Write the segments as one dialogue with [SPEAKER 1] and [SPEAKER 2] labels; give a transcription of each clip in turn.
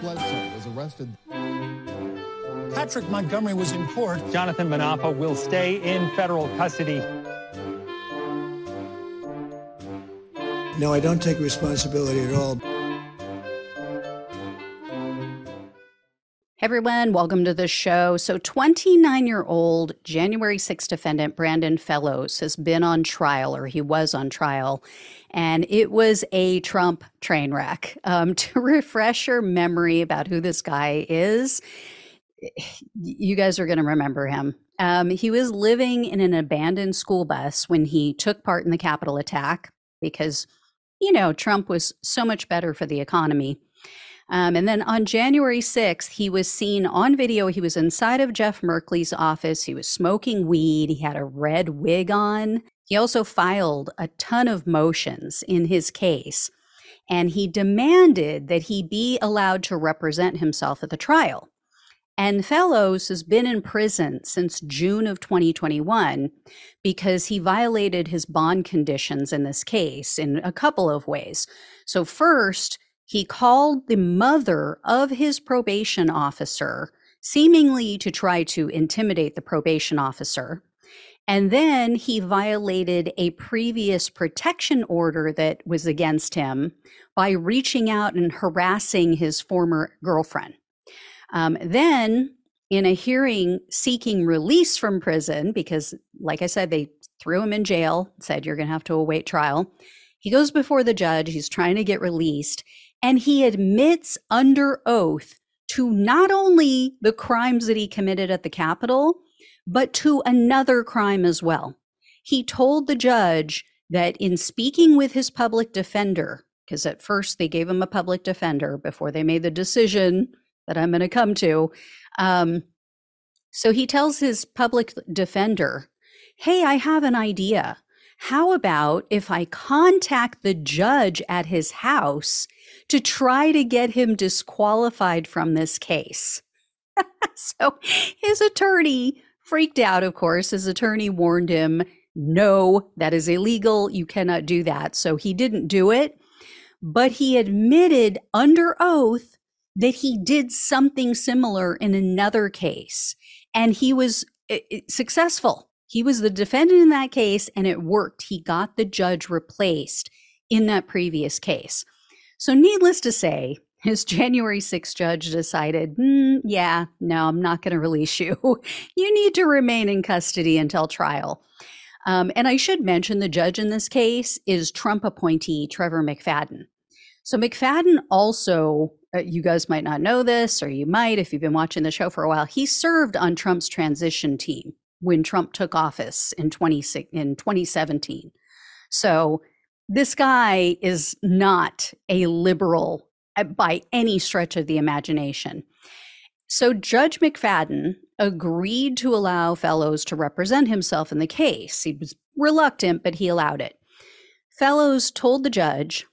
[SPEAKER 1] Bledsoe was arrested.
[SPEAKER 2] Patrick Montgomery was in court.
[SPEAKER 3] Jonathan Munafo will stay in federal custody.
[SPEAKER 4] No, I don't take responsibility at all.
[SPEAKER 5] Everyone, welcome to the show. So, 29 year old January 6 defendant Brandon Fellows has been on trial, or he was on trial, and it was a Trump train wreck. Um, to refresh your memory about who this guy is, you guys are going to remember him. Um, he was living in an abandoned school bus when he took part in the Capitol attack because, you know, Trump was so much better for the economy. Um, and then on January 6th, he was seen on video. He was inside of Jeff Merkley's office. He was smoking weed. He had a red wig on. He also filed a ton of motions in his case. And he demanded that he be allowed to represent himself at the trial. And Fellows has been in prison since June of 2021 because he violated his bond conditions in this case in a couple of ways. So, first, he called the mother of his probation officer, seemingly to try to intimidate the probation officer. And then he violated a previous protection order that was against him by reaching out and harassing his former girlfriend. Um, then, in a hearing seeking release from prison, because, like I said, they threw him in jail, said, You're going to have to await trial. He goes before the judge. He's trying to get released. And he admits under oath to not only the crimes that he committed at the Capitol, but to another crime as well. He told the judge that in speaking with his public defender, because at first they gave him a public defender before they made the decision that I'm going to come to. Um, so he tells his public defender, Hey, I have an idea. How about if I contact the judge at his house to try to get him disqualified from this case? so his attorney freaked out, of course. His attorney warned him, no, that is illegal. You cannot do that. So he didn't do it. But he admitted under oath that he did something similar in another case and he was eh, eh, successful he was the defendant in that case, and it worked. He got the judge replaced in that previous case. So, needless to say, his January 6th judge decided, mm, yeah, no, I'm not going to release you. you need to remain in custody until trial. Um, and I should mention the judge in this case is Trump appointee Trevor McFadden. So McFadden also, uh, you guys might not know this, or you might if you've been watching the show for a while, he served on Trump's transition team when Trump took office in 20, in 2017. So this guy is not a liberal uh, by any stretch of the imagination. So Judge McFadden agreed to allow Fellows to represent himself in the case. He was reluctant, but he allowed it. Fellows told the judge,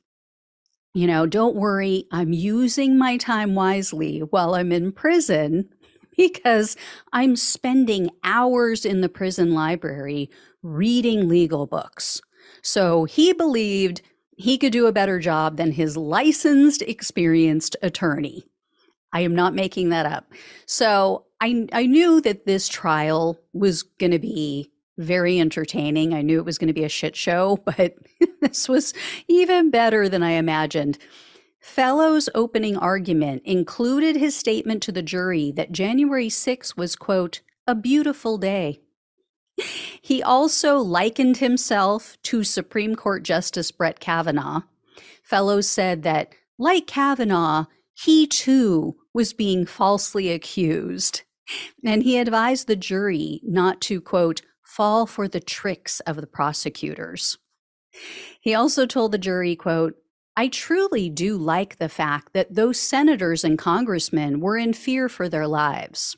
[SPEAKER 5] you know, don't worry, I'm using my time wisely while I'm in prison because I'm spending hours in the prison library reading legal books. So he believed he could do a better job than his licensed, experienced attorney. I am not making that up. So I, I knew that this trial was going to be very entertaining. I knew it was going to be a shit show, but this was even better than I imagined. Fellows' opening argument included his statement to the jury that January 6 was, quote, a beautiful day. He also likened himself to Supreme Court Justice Brett Kavanaugh. Fellows said that, like Kavanaugh, he too was being falsely accused. And he advised the jury not to, quote, fall for the tricks of the prosecutors. He also told the jury, quote, I truly do like the fact that those senators and congressmen were in fear for their lives.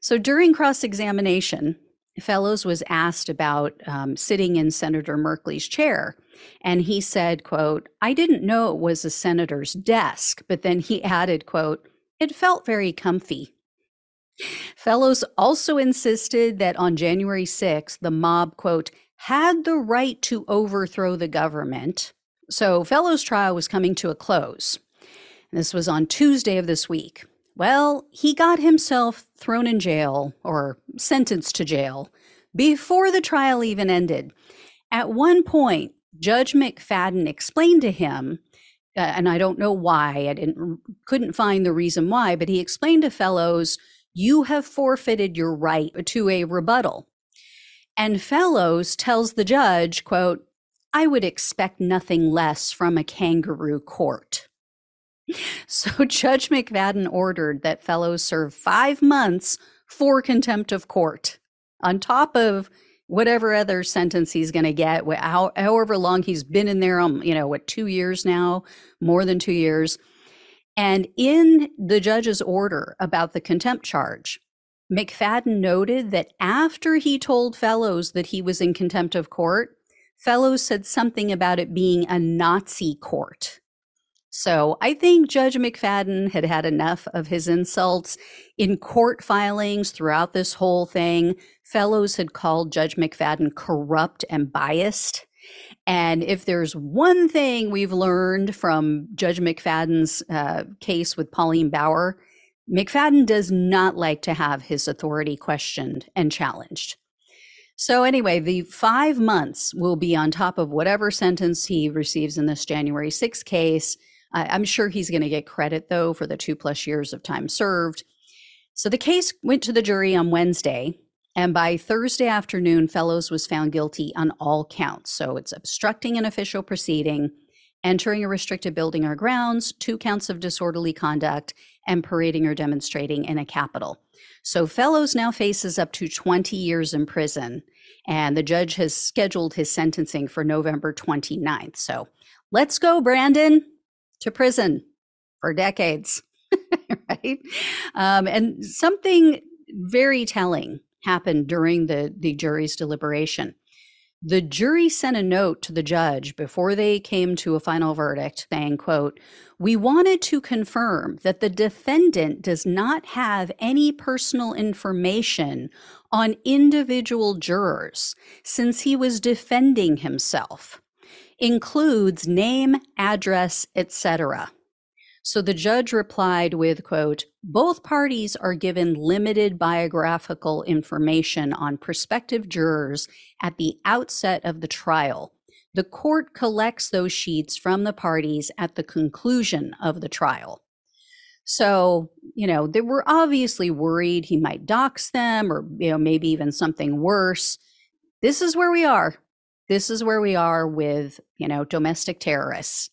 [SPEAKER 5] So during cross examination, Fellows was asked about um, sitting in Senator Merkley's chair. And he said, quote, I didn't know it was a senator's desk, but then he added, quote, it felt very comfy. Fellows also insisted that on January 6th, the mob, quote, had the right to overthrow the government so, Fellows' trial was coming to a close. This was on Tuesday of this week. Well, he got himself thrown in jail or sentenced to jail before the trial even ended. At one point, Judge McFadden explained to him, uh, and I don't know why, I didn't couldn't find the reason why, but he explained to Fellows, you have forfeited your right to a rebuttal. And Fellows tells the judge, quote, I would expect nothing less from a kangaroo court. So Judge McFadden ordered that Fellows serve five months for contempt of court on top of whatever other sentence he's going to get, however long he's been in there, um, you know, what, two years now, more than two years. And in the judge's order about the contempt charge, McFadden noted that after he told Fellows that he was in contempt of court, Fellows said something about it being a Nazi court. So I think Judge McFadden had had enough of his insults. In court filings throughout this whole thing, Fellows had called Judge McFadden corrupt and biased. And if there's one thing we've learned from Judge McFadden's uh, case with Pauline Bauer, McFadden does not like to have his authority questioned and challenged. So, anyway, the five months will be on top of whatever sentence he receives in this January 6 case. I'm sure he's going to get credit, though, for the two plus years of time served. So the case went to the jury on Wednesday, and by Thursday afternoon, Fellows was found guilty on all counts. So it's obstructing an official proceeding, entering a restricted building or grounds, two counts of disorderly conduct, and parading or demonstrating in a Capitol. So Fellows now faces up to 20 years in prison, and the judge has scheduled his sentencing for November 29th. So let's go, Brandon to prison for decades, right? Um, and something very telling happened during the, the jury's deliberation. The jury sent a note to the judge before they came to a final verdict saying, quote, we wanted to confirm that the defendant does not have any personal information on individual jurors since he was defending himself includes name, address, etc. So the judge replied with quote, both parties are given limited biographical information on prospective jurors at the outset of the trial. The court collects those sheets from the parties at the conclusion of the trial. So, you know, they were obviously worried he might dox them or, you know, maybe even something worse. This is where we are this is where we are with you know domestic terrorists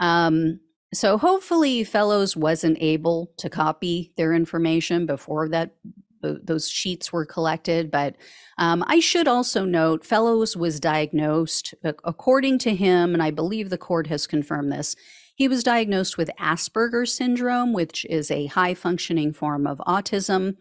[SPEAKER 5] um, so hopefully fellows wasn't able to copy their information before that those sheets were collected but um, i should also note fellows was diagnosed according to him and i believe the court has confirmed this he was diagnosed with asperger's syndrome which is a high functioning form of autism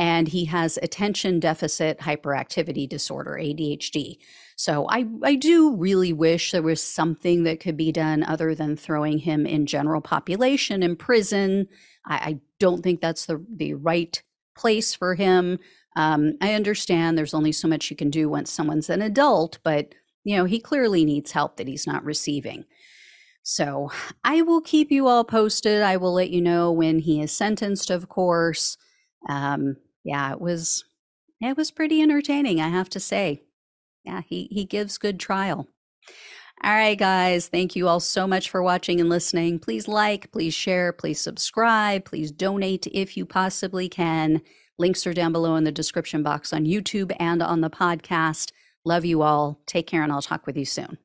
[SPEAKER 5] and he has attention deficit hyperactivity disorder adhd so I, I do really wish there was something that could be done other than throwing him in general population in prison. I, I don't think that's the, the right place for him. Um, I understand there's only so much you can do once someone's an adult, but you know, he clearly needs help that he's not receiving. So I will keep you all posted. I will let you know when he is sentenced, of course. Um, yeah, it was it was pretty entertaining, I have to say yeah, he, he gives good trial. All right, guys, thank you all so much for watching and listening. Please like, please share, please subscribe, please donate if you possibly can. Links are down below in the description box on YouTube and on the podcast. Love you all. Take care, and I'll talk with you soon.